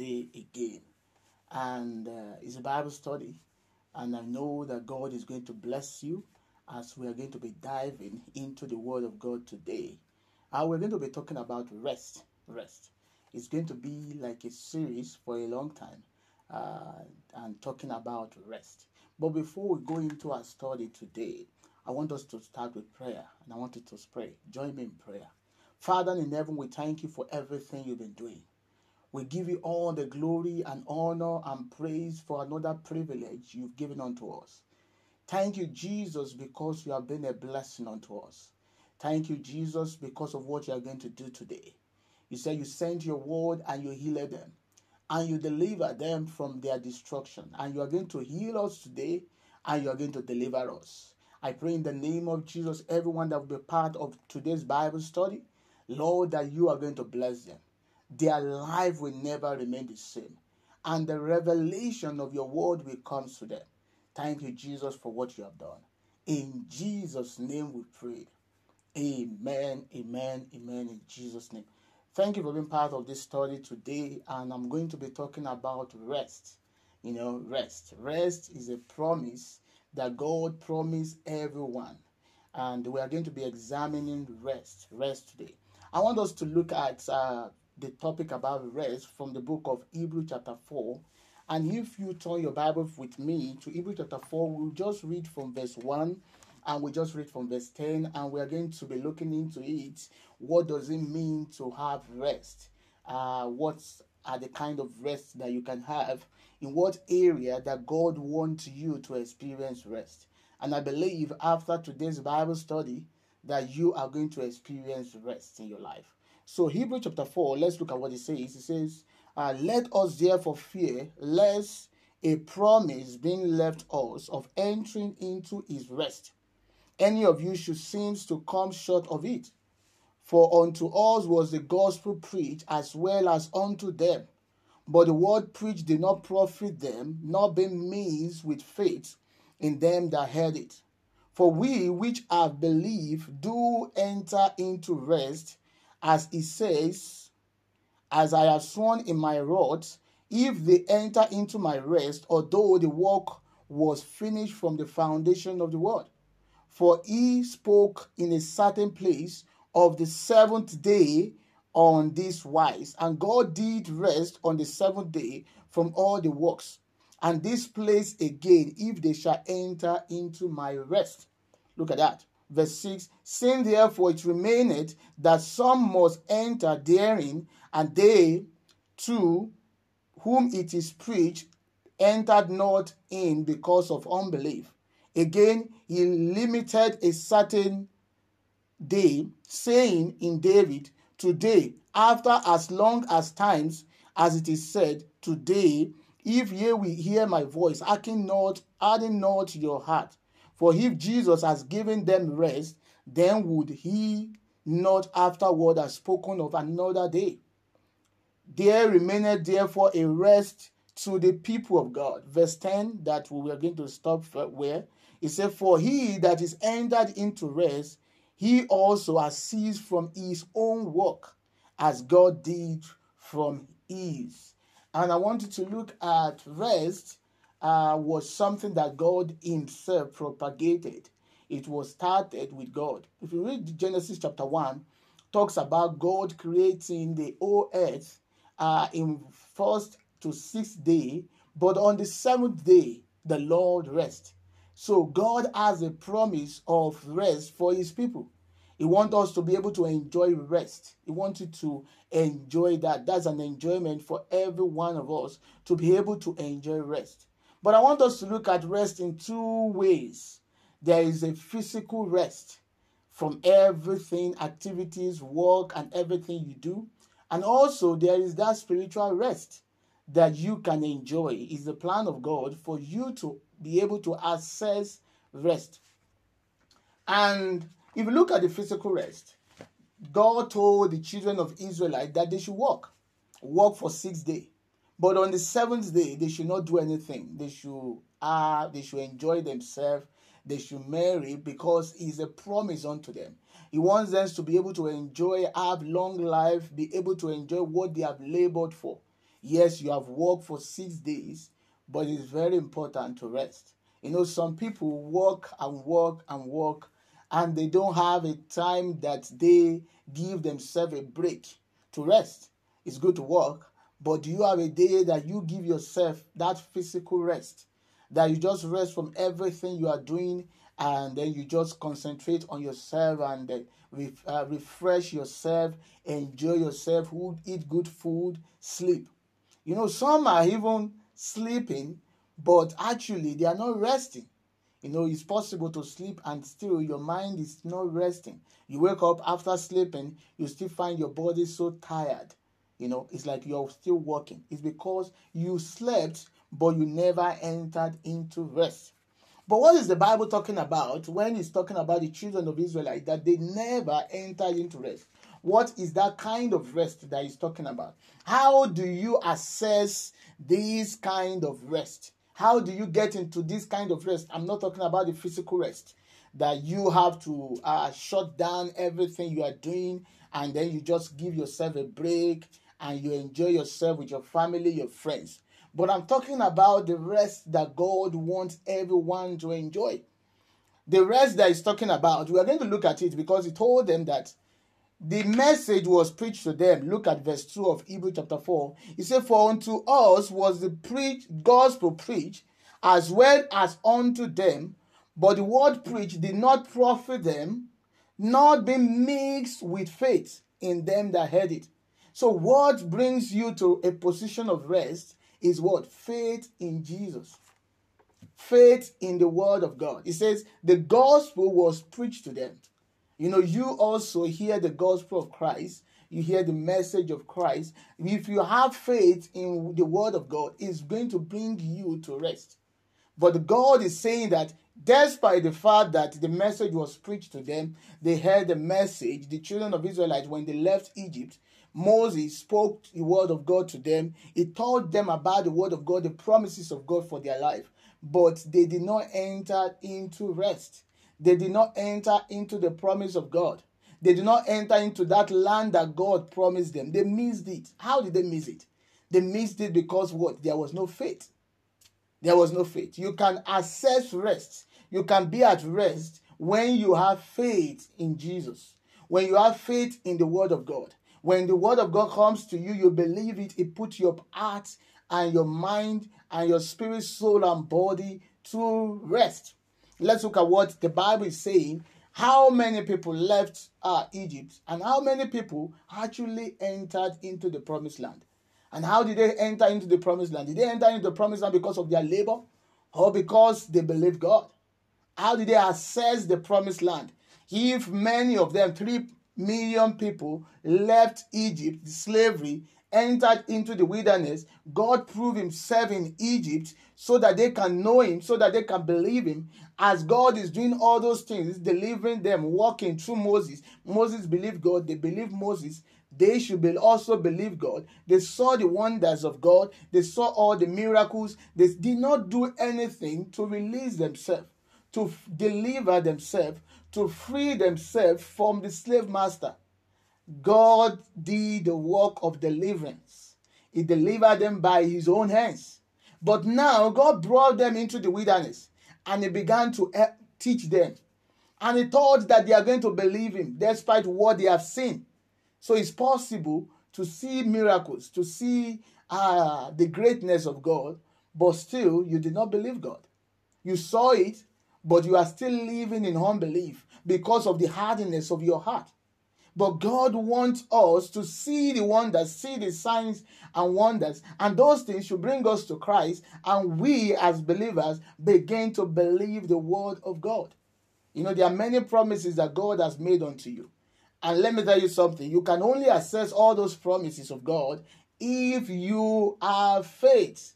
today again. And uh, it's a Bible study. And I know that God is going to bless you as we are going to be diving into the Word of God today. Uh, we're going to be talking about rest. Rest. It's going to be like a series for a long time uh, and talking about rest. But before we go into our study today, I want us to start with prayer and I want you to pray. Join me in prayer. Father in heaven, we thank you for everything you've been doing. We give you all the glory and honor and praise for another privilege you've given unto us. Thank you, Jesus, because you have been a blessing unto us. Thank you, Jesus, because of what you are going to do today. You said you sent your word and you healed them and you deliver them from their destruction. And you are going to heal us today and you are going to deliver us. I pray in the name of Jesus, everyone that will be part of today's Bible study, Lord, that you are going to bless them. Their life will never remain the same. And the revelation of your word will come to them. Thank you, Jesus, for what you have done. In Jesus' name we pray. Amen, amen, amen, in Jesus' name. Thank you for being part of this study today. And I'm going to be talking about rest. You know, rest. Rest is a promise that God promised everyone. And we are going to be examining rest, rest today. I want us to look at uh, the topic about rest from the book of Hebrew chapter 4. And if you turn your Bible with me to Hebrew chapter 4, we'll just read from verse 1 and we just read from verse 10 and we are going to be looking into it. What does it mean to have rest? Uh, what are the kind of rest that you can have? In what area that God wants you to experience rest? And I believe after today's Bible study that you are going to experience rest in your life. So, Hebrew chapter 4, let's look at what it says. It says, uh, Let us therefore fear, lest a promise being left us of entering into his rest, any of you should seem to come short of it. For unto us was the gospel preached as well as unto them. But the word preached did not profit them, not being mixed with faith in them that heard it. For we which have believed do enter into rest, as it says, As I have sworn in my wrath, if they enter into my rest, although the work was finished from the foundation of the world. For he spoke in a certain place of the seventh day on this wise, and God did rest on the seventh day from all the works. And this place again, if they shall enter into my rest. Look at that. Verse 6 Seeing therefore it remaineth that some must enter therein, and they to whom it is preached, entered not in because of unbelief. Again, he limited a certain day, saying in David, Today, after as long as times as it is said, Today, if ye will hear my voice, hearken not, harden not your heart. For if Jesus has given them rest, then would he not afterward have spoken of another day? There remained therefore a rest to the people of God. Verse 10 that we are going to stop where it said, For he that is entered into rest, he also has ceased from his own work, as God did from his. And I wanted to look at rest uh, was something that God Himself propagated. It was started with God. If you read Genesis chapter 1, talks about God creating the whole earth uh, in first to sixth day, but on the seventh day, the Lord rest. So God has a promise of rest for his people. He wants us to be able to enjoy rest. He wants you to enjoy that. That's an enjoyment for every one of us to be able to enjoy rest. But I want us to look at rest in two ways. There is a physical rest from everything, activities, work, and everything you do. And also, there is that spiritual rest that you can enjoy. Is the plan of God for you to be able to access rest. And if you look at the physical rest, God told the children of Israel that they should walk, walk for six days. But on the seventh day, they should not do anything. They should uh, they should enjoy themselves. They should marry because it's a promise unto them. He wants them to be able to enjoy, have long life, be able to enjoy what they have labored for. Yes, you have worked for six days, but it's very important to rest. You know, some people work and work and work, and they don't have a time that they give themselves a break to rest. It's good to work, but do you have a day that you give yourself that physical rest? That you just rest from everything you are doing and then you just concentrate on yourself and uh, uh, refresh yourself, enjoy yourself, eat good food, sleep. You know, some are even sleeping, but actually they are not resting. You know, it's possible to sleep and still your mind is not resting. You wake up after sleeping, you still find your body so tired. You know, it's like you're still working. It's because you slept, but you never entered into rest. But what is the Bible talking about when it's talking about the children of Israel that they never entered into rest? What is that kind of rest that he's talking about? How do you assess this kind of rest? How do you get into this kind of rest? I'm not talking about the physical rest that you have to uh, shut down everything you are doing and then you just give yourself a break and you enjoy yourself with your family, your friends. But I'm talking about the rest that God wants everyone to enjoy. The rest that he's talking about, we are going to look at it because he told them that the message was preached to them. Look at verse 2 of Hebrew chapter 4. He said, For unto us was the preach, gospel preached, as well as unto them, but the word preached did not profit them, not being mixed with faith in them that heard it. So, what brings you to a position of rest is what? Faith in Jesus. Faith in the word of God. It says the gospel was preached to them. You know, you also hear the gospel of Christ. You hear the message of Christ. If you have faith in the word of God, it's going to bring you to rest. But God is saying that despite the fact that the message was preached to them, they heard the message, the children of Israelites, when they left Egypt, Moses spoke the word of God to them. He told them about the word of God, the promises of God for their life. But they did not enter into rest. They did not enter into the promise of God. They did not enter into that land that God promised them. They missed it. How did they miss it? They missed it because what? There was no faith. There was no faith. You can access rest. You can be at rest when you have faith in Jesus. When you have faith in the word of God. When the word of God comes to you, you believe it, it puts your heart and your mind and your spirit, soul, and body to rest. Let's look at what the Bible is saying. How many people left uh, Egypt and how many people actually entered into the promised land? And how did they enter into the promised land? Did they enter into the promised land because of their labor or because they believed God? How did they access the promised land? If many of them, three million people left Egypt, slavery, entered into the wilderness, God proved himself in Egypt so that they can know him, so that they can believe him. As God is doing all those things, delivering them, walking through Moses. Moses believed God, they believed Moses. They should be also believe God. They saw the wonders of God. They saw all the miracles. They did not do anything to release themselves, to deliver themselves, to free themselves from the slave master. God did the work of deliverance. He delivered them by his own hands. But now God brought them into the wilderness and he began to teach them. And he thought that they are going to believe him despite what they have seen. So it's possible to see miracles, to see uh, the greatness of God, but still you did not believe God. You saw it, but you are still living in unbelief because of the hardness of your heart. But God wants us to see the wonders, see the signs and wonders, and those things should bring us to Christ, and we as believers begin to believe the word of God. You know, there are many promises that God has made unto you. And let me tell you something you can only access all those promises of God if you have faith.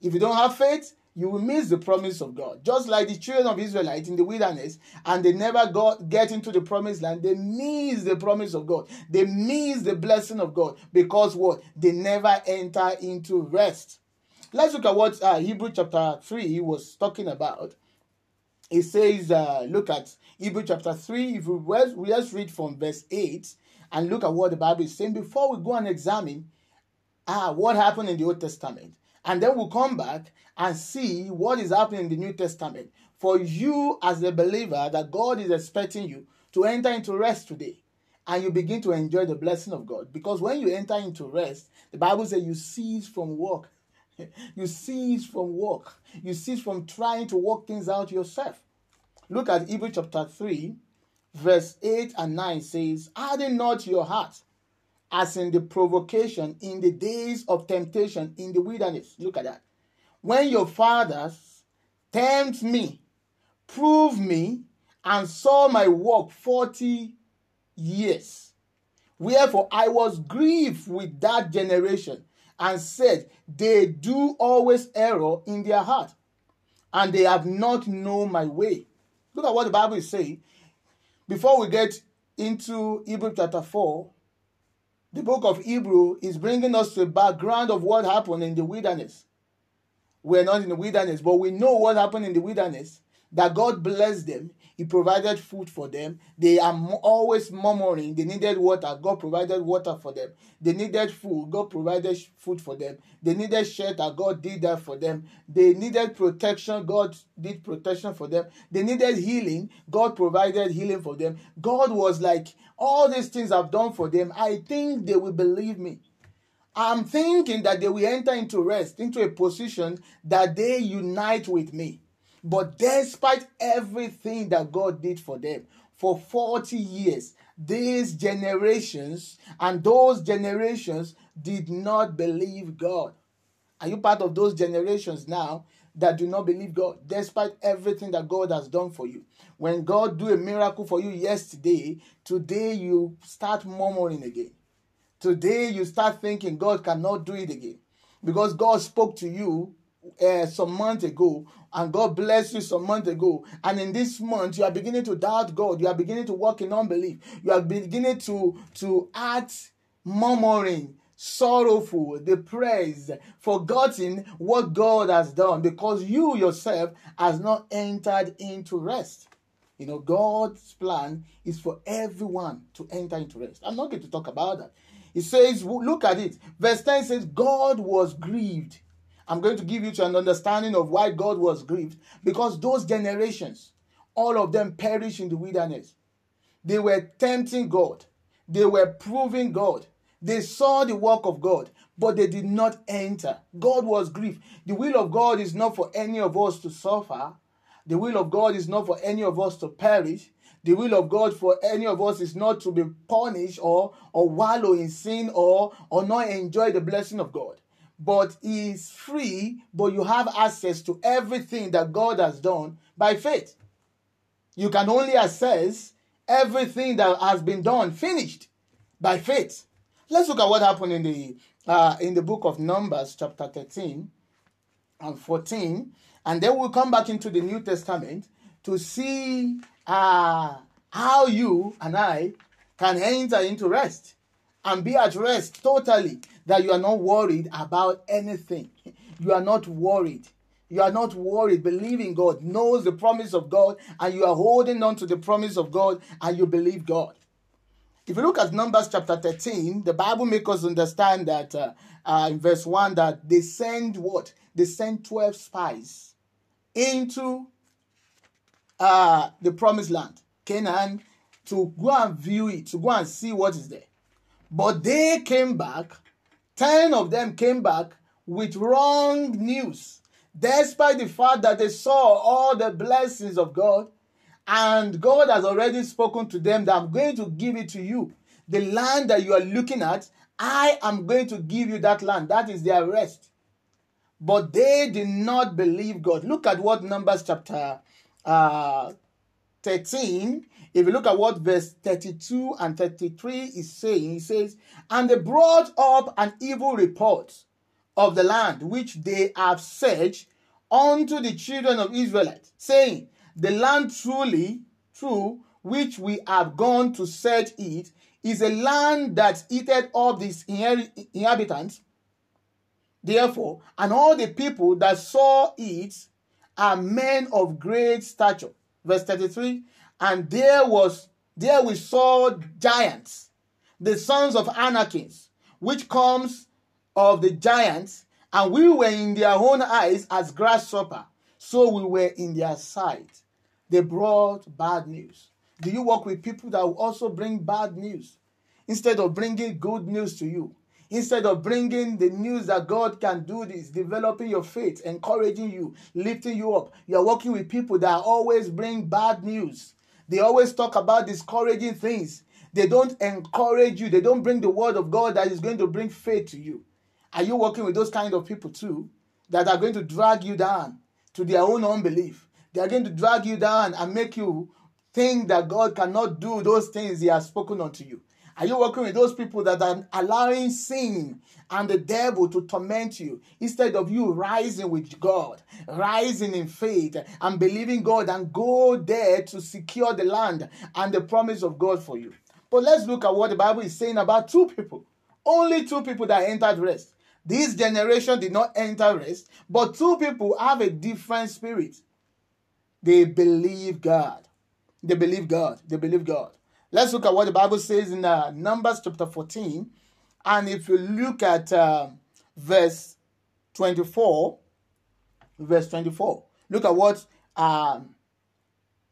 If you don't have faith, you will miss the promise of God. Just like the children of Israelites in the wilderness, and they never got get into the promised land, they miss the promise of God. They miss the blessing of God because what? They never enter into rest. Let's look at what uh, Hebrew chapter 3 was talking about. It says, uh, look at Hebrew chapter 3. If we, we just read from verse 8 and look at what the Bible is saying, before we go and examine ah, what happened in the Old Testament. And then we'll come back and see what is happening in the New Testament. For you, as a believer, that God is expecting you to enter into rest today. And you begin to enjoy the blessing of God. Because when you enter into rest, the Bible says you cease from work. you cease from work. You cease from trying to work things out yourself. Look at Hebrews chapter 3, verse 8 and 9 says, Harden not your heart as in the provocation in the days of temptation in the wilderness. Look at that. When your fathers tempt me, prove me, and saw my work 40 years. Wherefore I was grieved with that generation and said, They do always error in their heart, and they have not known my way. Look at what the Bible is saying. Before we get into Hebrew chapter 4, the book of Hebrew is bringing us to a background of what happened in the wilderness. We're not in the wilderness, but we know what happened in the wilderness that God blessed them. He provided food for them. They are always murmuring. They needed water. God provided water for them. They needed food. God provided food for them. They needed shelter. God did that for them. They needed protection. God did protection for them. They needed healing. God provided healing for them. God was like, all these things I've done for them. I think they will believe me. I'm thinking that they will enter into rest, into a position that they unite with me. But despite everything that God did for them for 40 years, these generations and those generations did not believe God. Are you part of those generations now that do not believe God despite everything that God has done for you? When God do a miracle for you yesterday, today you start murmuring again. Today you start thinking God cannot do it again because God spoke to you uh, some month ago and God bless you some month ago. And in this month, you are beginning to doubt God. You are beginning to walk in unbelief. You are beginning to, to act murmuring, sorrowful, depressed, forgotten what God has done because you yourself has not entered into rest. You know, God's plan is for everyone to enter into rest. I'm not going to talk about that. It says, look at it. Verse 10 says, God was grieved I'm going to give you to an understanding of why God was grieved. Because those generations, all of them perished in the wilderness. They were tempting God, they were proving God. They saw the work of God, but they did not enter. God was grieved. The will of God is not for any of us to suffer. The will of God is not for any of us to perish. The will of God for any of us is not to be punished or, or wallow in sin or, or not enjoy the blessing of God but is free, but you have access to everything that God has done by faith. You can only access everything that has been done, finished by faith. Let's look at what happened in the uh, in the book of Numbers, chapter 13 and 14, and then we'll come back into the New Testament to see uh, how you and I can enter into rest and be at rest totally that you are not worried about anything. You are not worried. You are not worried. Believing God knows the promise of God, and you are holding on to the promise of God, and you believe God. If you look at Numbers chapter 13, the Bible makes us understand that uh, uh, in verse 1 that they send what? They send 12 spies into uh, the promised land, Canaan, to go and view it, to go and see what is there. But they came back 10 of them came back with wrong news, despite the fact that they saw all the blessings of God. And God has already spoken to them that I'm going to give it to you. The land that you are looking at, I am going to give you that land. That is their rest. But they did not believe God. Look at what Numbers chapter uh, 13 if you look at what verse 32 and 33 is saying, he says, And they brought up an evil report of the land which they have searched unto the children of Israel, saying, The land truly, true, which we have gone to search it, is a land that eateth up its inhabitants. Therefore, and all the people that saw it are men of great stature. Verse 33 and there was there we saw giants, the sons of Anakim, which comes of the giants, and we were in their own eyes as grasshopper, so we were in their sight. They brought bad news. Do you work with people that will also bring bad news instead of bringing good news to you? Instead of bringing the news that God can do this, developing your faith, encouraging you, lifting you up, you are working with people that always bring bad news. They always talk about discouraging things. They don't encourage you. They don't bring the word of God that is going to bring faith to you. Are you working with those kind of people too that are going to drag you down to their own unbelief? They are going to drag you down and make you think that God cannot do those things He has spoken unto you. Are you working with those people that are allowing sin and the devil to torment you instead of you rising with God, rising in faith and believing God and go there to secure the land and the promise of God for you? But let's look at what the Bible is saying about two people. Only two people that entered rest. This generation did not enter rest, but two people have a different spirit. They believe God. They believe God. They believe God. Let's look at what the Bible says in uh, Numbers chapter 14. And if you look at uh, verse 24, verse 24, look at what um,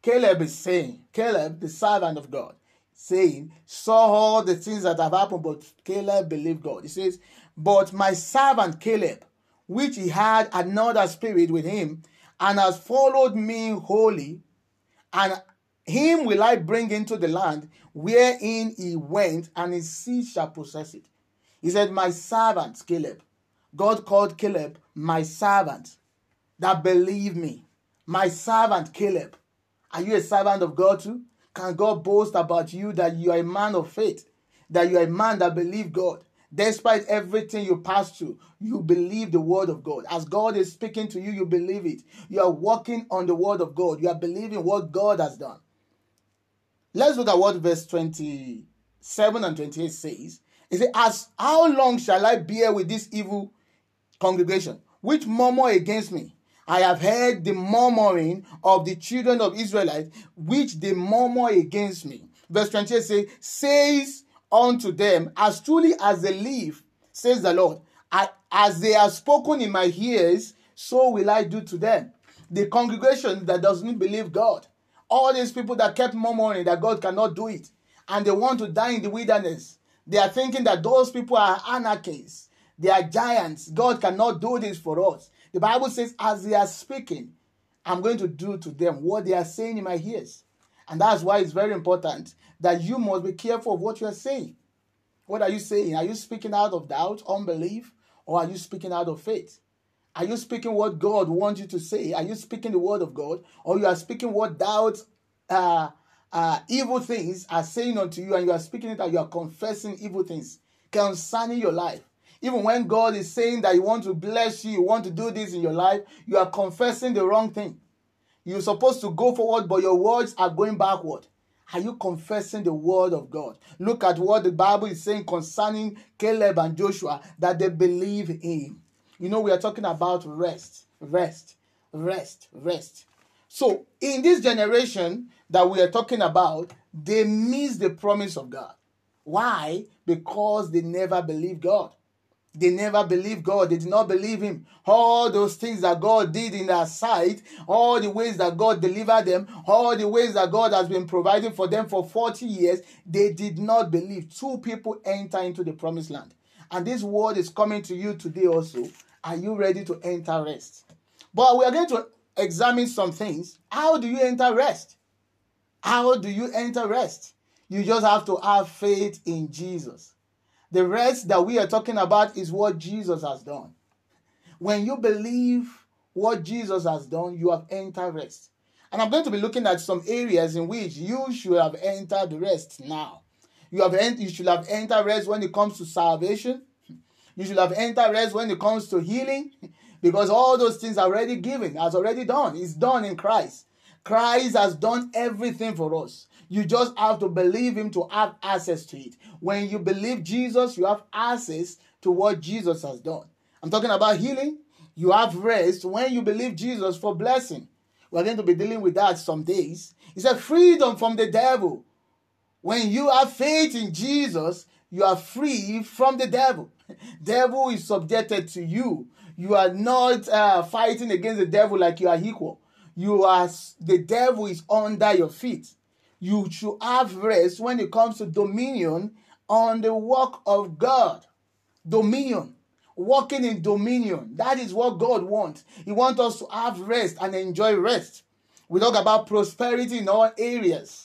Caleb is saying. Caleb, the servant of God, saying, saw all the things that have happened, but Caleb believed God. He says, But my servant Caleb, which he had another spirit with him, and has followed me wholly, and him will I bring into the land wherein he went, and his seed shall possess it. He said, My servant, Caleb. God called Caleb my servant that believe me. My servant, Caleb. Are you a servant of God too? Can God boast about you that you are a man of faith, that you are a man that believe God? Despite everything you pass through, you believe the word of God. As God is speaking to you, you believe it. You are walking on the word of God. You are believing what God has done. Let's look at what verse 27 and 28 says. It says, As how long shall I bear with this evil congregation, which murmur against me? I have heard the murmuring of the children of Israelites, which they murmur against me. Verse 28 says, says unto them, As truly as they live, says the Lord, as they have spoken in my ears, so will I do to them. The congregation that doesn't believe God, all these people that kept murmuring that God cannot do it, and they want to die in the wilderness, they are thinking that those people are anarchists, they are giants. God cannot do this for us. The Bible says, as they are speaking, I'm going to do to them what they are saying in my ears. And that's why it's very important that you must be careful of what you are saying. What are you saying? Are you speaking out of doubt, unbelief, or are you speaking out of faith? Are you speaking what God wants you to say? Are you speaking the word of God? Or you are speaking what doubt, uh, uh, evil things are saying unto you, and you are speaking it you are confessing evil things concerning your life? Even when God is saying that He wants to bless you, you want to do this in your life, you are confessing the wrong thing. You're supposed to go forward, but your words are going backward. Are you confessing the word of God? Look at what the Bible is saying concerning Caleb and Joshua that they believe in. You know, we are talking about rest, rest, rest, rest. So, in this generation that we are talking about, they miss the promise of God. Why? Because they never believe God. They never believed God. They did not believe Him. All those things that God did in their sight, all the ways that God delivered them, all the ways that God has been providing for them for 40 years, they did not believe. Two people enter into the promised land. And this word is coming to you today also. Are you ready to enter rest? But we are going to examine some things. How do you enter rest? How do you enter rest? You just have to have faith in Jesus. The rest that we are talking about is what Jesus has done. When you believe what Jesus has done, you have entered rest. And I'm going to be looking at some areas in which you should have entered rest now. You have ent- you should have entered rest when it comes to salvation. You should have entered rest when it comes to healing, because all those things are already given, has already done. It's done in Christ. Christ has done everything for us. You just have to believe Him to have access to it. When you believe Jesus, you have access to what Jesus has done. I'm talking about healing. You have rest when you believe Jesus for blessing. We're going to be dealing with that some days. It's a freedom from the devil. When you have faith in Jesus, you are free from the devil. devil is subjected to you. You are not uh, fighting against the devil like you are equal. You are the devil is under your feet. You should have rest when it comes to dominion on the work of God. Dominion. Walking in dominion. That is what God wants. He wants us to have rest and enjoy rest. We talk about prosperity in all areas.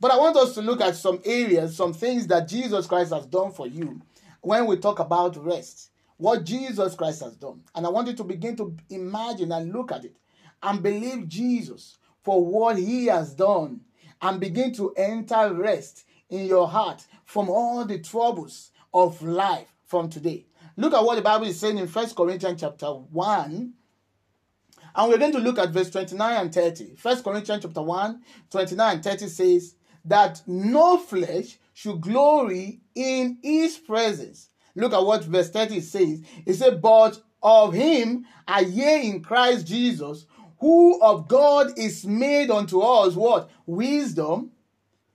But I want us to look at some areas, some things that Jesus Christ has done for you when we talk about rest. What Jesus Christ has done. And I want you to begin to imagine and look at it and believe Jesus for what he has done and begin to enter rest in your heart from all the troubles of life from today. Look at what the Bible is saying in First Corinthians chapter 1. And we're going to look at verse 29 and 30. First Corinthians chapter 1, 29 and 30 says that no flesh should glory in his presence. Look at what verse 30 says. It said, But of him are ye in Christ Jesus, who of God is made unto us what? Wisdom,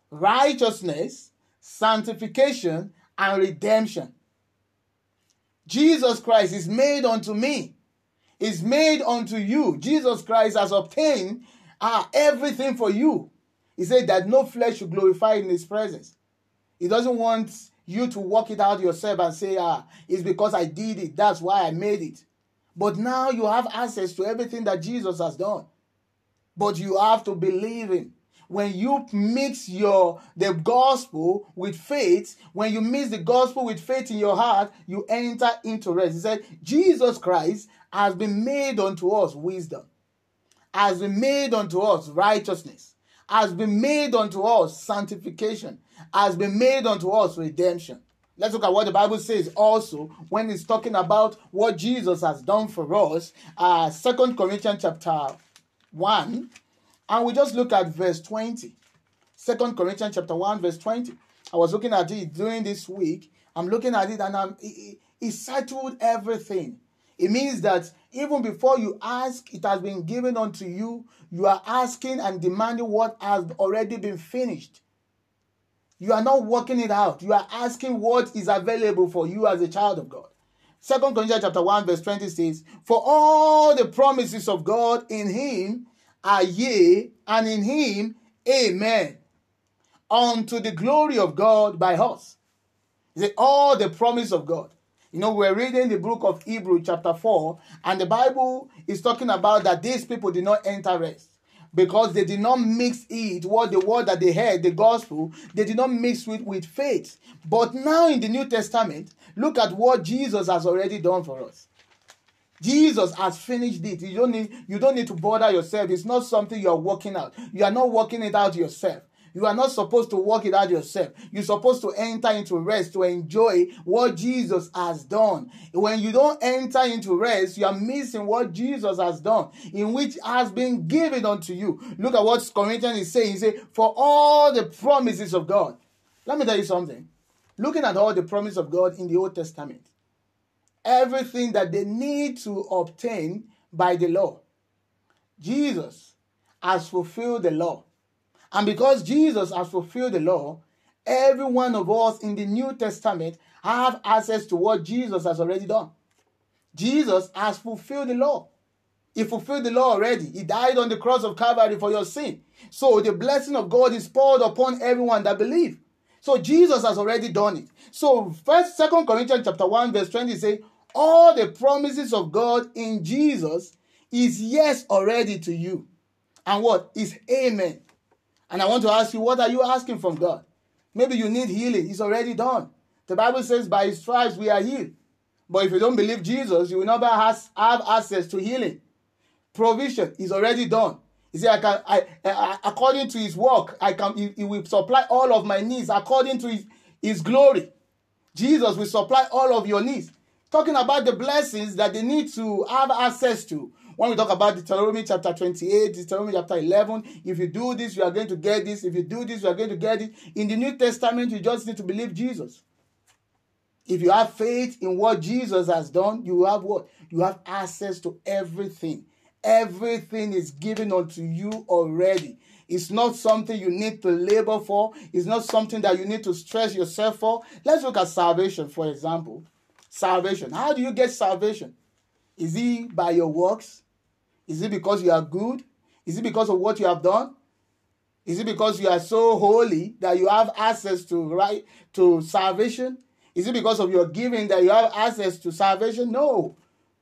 righteousness, sanctification, and redemption. Jesus Christ is made unto me, is made unto you. Jesus Christ has obtained uh, everything for you. He said that no flesh should glorify in his presence. He doesn't want you to work it out yourself and say, ah, it's because I did it. That's why I made it. But now you have access to everything that Jesus has done. But you have to believe him when you mix your the gospel with faith, when you mix the gospel with faith in your heart, you enter into rest. He said, Jesus Christ has been made unto us wisdom, has been made unto us righteousness, has been made unto us sanctification, has been made unto us redemption. Let's look at what the Bible says also when it's talking about what Jesus has done for us. Uh, Second Corinthians chapter 1 and we just look at verse 20. Second Corinthians chapter 1, verse 20. I was looking at it during this week. I'm looking at it and I'm it, it settled everything. It means that even before you ask, it has been given unto you. You are asking and demanding what has already been finished. You are not working it out. You are asking what is available for you as a child of God. Second Corinthians chapter 1, verse 20 says, For all the promises of God in him are ye, and in him, amen, unto the glory of God by us. All the promise of God? You know, we're reading the book of Hebrew, chapter 4, and the Bible is talking about that these people did not enter rest because they did not mix it, what the word that they heard, the gospel, they did not mix it with faith. But now in the New Testament, look at what Jesus has already done for us. Jesus has finished it. You don't need you don't need to bother yourself. It's not something you are working out. You are not working it out yourself. You are not supposed to work it out yourself. You're supposed to enter into rest to enjoy what Jesus has done. When you don't enter into rest, you are missing what Jesus has done, in which has been given unto you. Look at what Corinthians is saying. He says, For all the promises of God. Let me tell you something. Looking at all the promises of God in the Old Testament, everything that they need to obtain by the law. Jesus has fulfilled the law. And because Jesus has fulfilled the law, every one of us in the New Testament have access to what Jesus has already done. Jesus has fulfilled the law. He fulfilled the law already. He died on the cross of Calvary for your sin. So the blessing of God is poured upon everyone that believe. So Jesus has already done it. So first, second Corinthians chapter 1, verse 20 say, all the promises of God in Jesus is yes already to you. And what is amen. And I want to ask you, what are you asking from God? Maybe you need healing. It's already done. The Bible says, by his stripes we are healed. But if you don't believe Jesus, you will never have access to healing. Provision is already done. He said, I can, I, I, according to his work, I can, he, he will supply all of my needs according to his, his glory. Jesus will supply all of your needs talking about the blessings that they need to have access to. When we talk about Deuteronomy chapter 28, Deuteronomy chapter 11, if you do this, you are going to get this. If you do this, you are going to get it. In the New Testament, you just need to believe Jesus. If you have faith in what Jesus has done, you have what? You have access to everything. Everything is given unto you already. It's not something you need to labor for. It's not something that you need to stress yourself for. Let's look at salvation, for example. salvation. How do you get salvation? Is it by your works? Is it because you are good? Is it because of what you have done? Is it because you are so holy that you have access to right to salvation? Is it because of your giving that you have access to salvation? No.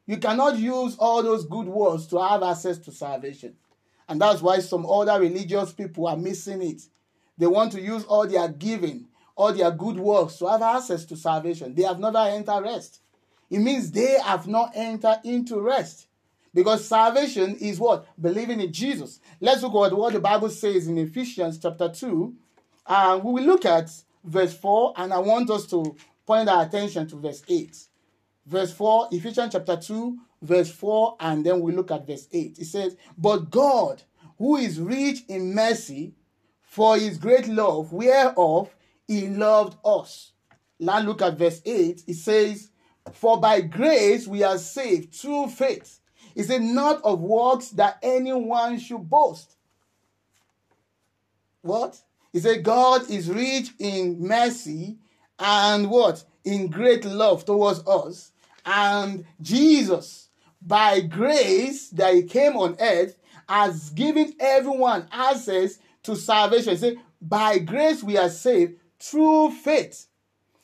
You cannot use all those good words to have access to salvation. And that's why some other religious people are missing it. They want to use all their giving, all their good works to have access to salvation. They have never entered rest. It means they have not entered into rest. Because salvation is what? Believing in Jesus. Let's look at what the Bible says in Ephesians chapter 2. And we will look at verse 4, and I want us to point our attention to verse 8. Verse 4, Ephesians chapter 2, verse 4, and then we look at verse 8. It says, But God, who is rich in mercy, for his great love, whereof he loved us. Now look at verse 8. It says, For by grace we are saved through faith is it not of works that anyone should boast? What? He said, God is rich in mercy and what? In great love towards us. And Jesus, by grace that he came on earth, has given everyone access to salvation. He said, by grace we are saved through faith.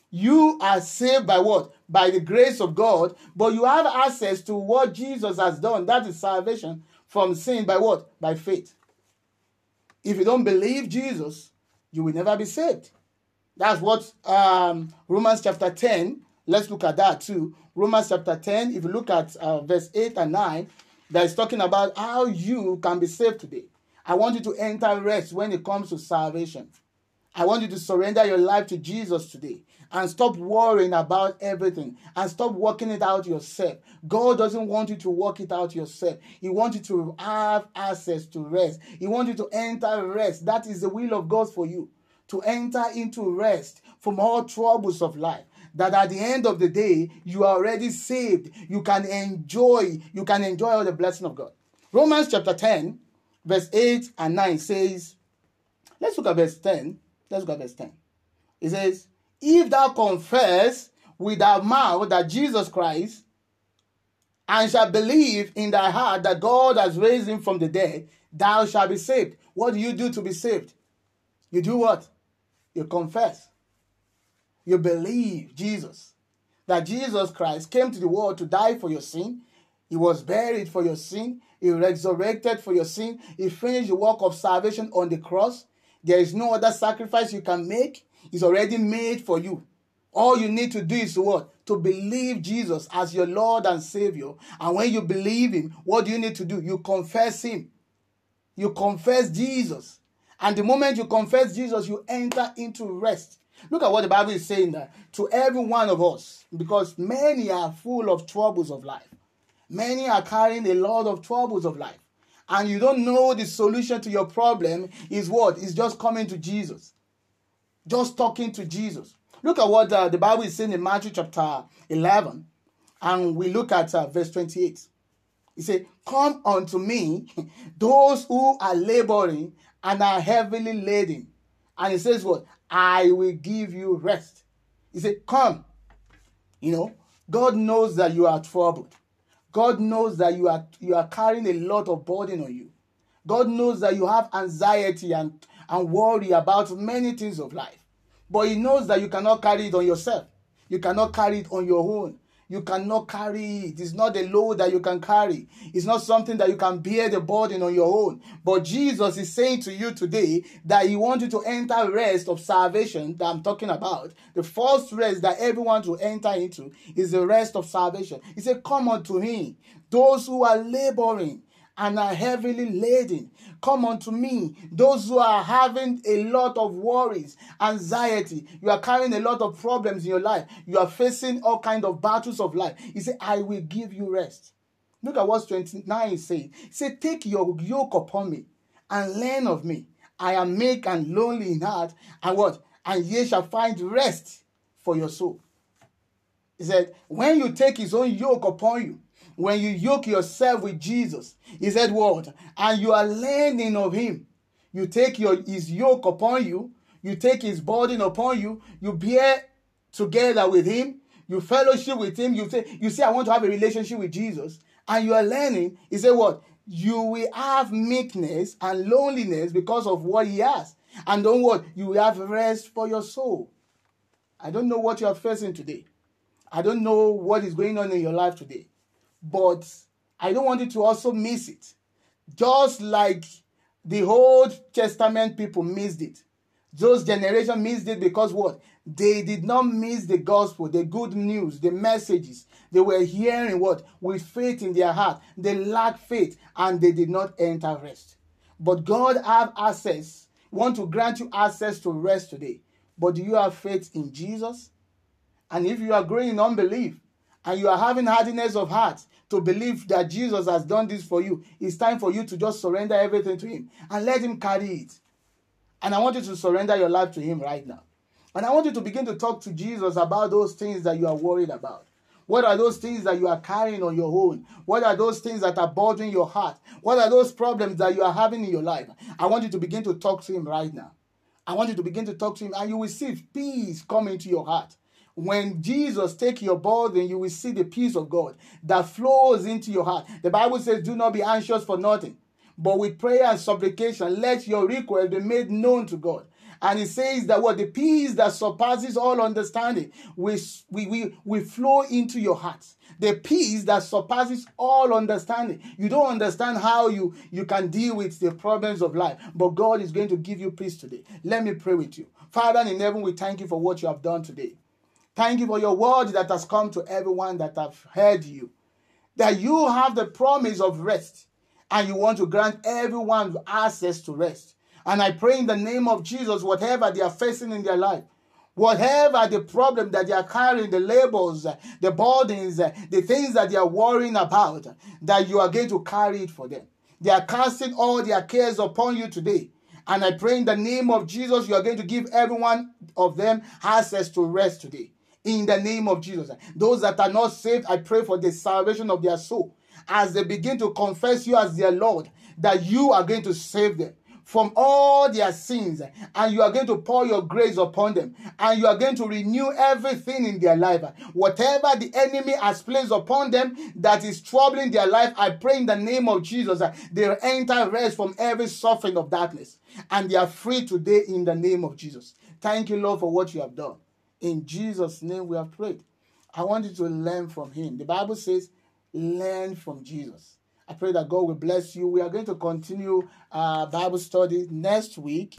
You are saved by what? By the grace of God, but you have access to what Jesus has done. That is salvation from sin by what? By faith. If you don't believe Jesus, you will never be saved. That's what um, Romans chapter 10, let's look at that too. Romans chapter 10, if you look at uh, verse 8 and 9, that is talking about how you can be saved today. I want you to enter rest when it comes to salvation. I want you to surrender your life to Jesus today and stop worrying about everything and stop working it out yourself. God doesn't want you to work it out yourself. He wants you to have access to rest. He wants you to enter rest. That is the will of God for you to enter into rest from all troubles of life. That at the end of the day, you are already saved. You can enjoy, you can enjoy all the blessing of God. Romans chapter 10, verse 8 and 9 says, let's look at verse 10. Let's look at verse 10. It says, if thou confess with thy mouth that Jesus Christ and shall believe in thy heart that God has raised him from the dead, thou shalt be saved. What do you do to be saved? You do what? You confess. You believe Jesus. That Jesus Christ came to the world to die for your sin. He was buried for your sin. He resurrected for your sin. He finished the work of salvation on the cross. There is no other sacrifice you can make is already made for you. All you need to do is what? To believe Jesus as your Lord and Savior. And when you believe Him, what do you need to do? You confess Him. You confess Jesus. And the moment you confess Jesus, you enter into rest. Look at what the Bible is saying there to every one of us, because many are full of troubles of life. Many are carrying a lot of troubles of life. And you don't know the solution to your problem is what? Is just coming to Jesus just talking to Jesus. Look at what uh, the Bible is saying in Matthew chapter 11, and we look at uh, verse 28. He said, Come unto me, those who are laboring and are heavily laden. And he says, What? I will give you rest. He said, Come. You know, God knows that you are troubled. God knows that you are you are carrying a lot of burden on you. God knows that you have anxiety and, and worry about many things of life. But he knows that you cannot carry it on yourself. You cannot carry it on your own. You cannot carry it. It's not a load that you can carry. It's not something that you can bear the burden on your own. But Jesus is saying to you today that He wants you to enter rest of salvation that I'm talking about. The first rest that everyone to enter into is the rest of salvation. He said, Come unto Him, those who are laboring and are heavily laden. Come unto me. Those who are having a lot of worries, anxiety, you are carrying a lot of problems in your life. You are facing all kind of battles of life. He said, I will give you rest. Look at what 29 is saying. He said, Take your yoke upon me and learn of me. I am meek and lonely in heart, and what? And ye shall find rest for your soul. He said, When you take his own yoke upon you, when you yoke yourself with Jesus, he said, What? And you are learning of him. You take your his yoke upon you, you take his burden upon you, you bear together with him, you fellowship with him, you say, you say, I want to have a relationship with Jesus, and you are learning, he said, What? You will have meekness and loneliness because of what he has. And don't what? You will have rest for your soul. I don't know what you are facing today. I don't know what is going on in your life today. But I don't want you to also miss it. Just like the Old Testament people missed it. Those generation missed it because what? They did not miss the gospel, the good news, the messages. They were hearing what? With faith in their heart. They lacked faith and they did not enter rest. But God have access, want to grant you access to rest today. But do you have faith in Jesus? And if you are growing in unbelief and you are having hardness of heart to believe that Jesus has done this for you, it's time for you to just surrender everything to Him and let Him carry it. And I want you to surrender your life to Him right now. And I want you to begin to talk to Jesus about those things that you are worried about. What are those things that you are carrying on your own? What are those things that are bothering your heart? What are those problems that you are having in your life? I want you to begin to talk to Him right now. I want you to begin to talk to Him, and you will see peace come into your heart. When Jesus take your burden, you will see the peace of God that flows into your heart. The Bible says, "Do not be anxious for nothing." But with prayer and supplication, let your request be made known to God. And it says that what the peace that surpasses all understanding will, we, will flow into your heart. The peace that surpasses all understanding. You don't understand how you, you can deal with the problems of life, but God is going to give you peace today. Let me pray with you. Father in heaven, we thank you for what you have done today. Thank you for your word that has come to everyone that have heard you. That you have the promise of rest and you want to grant everyone access to rest. And I pray in the name of Jesus, whatever they are facing in their life, whatever the problem that they are carrying, the labels, the burdens, the things that they are worrying about, that you are going to carry it for them. They are casting all their cares upon you today. And I pray in the name of Jesus, you are going to give everyone of them access to rest today. In the name of Jesus. Those that are not saved, I pray for the salvation of their soul. As they begin to confess you as their Lord, that you are going to save them from all their sins and you are going to pour your grace upon them and you are going to renew everything in their life. Whatever the enemy has placed upon them that is troubling their life i pray in the name of jesus that they enter rest from every suffering of darkness and they are free today in the name of jesus. Thank you lord for what you have done in jesus name we have prayed i want you to learn from him the bible says learn from Jesus. I pray that God will bless you. We are going to continue our Bible study next week.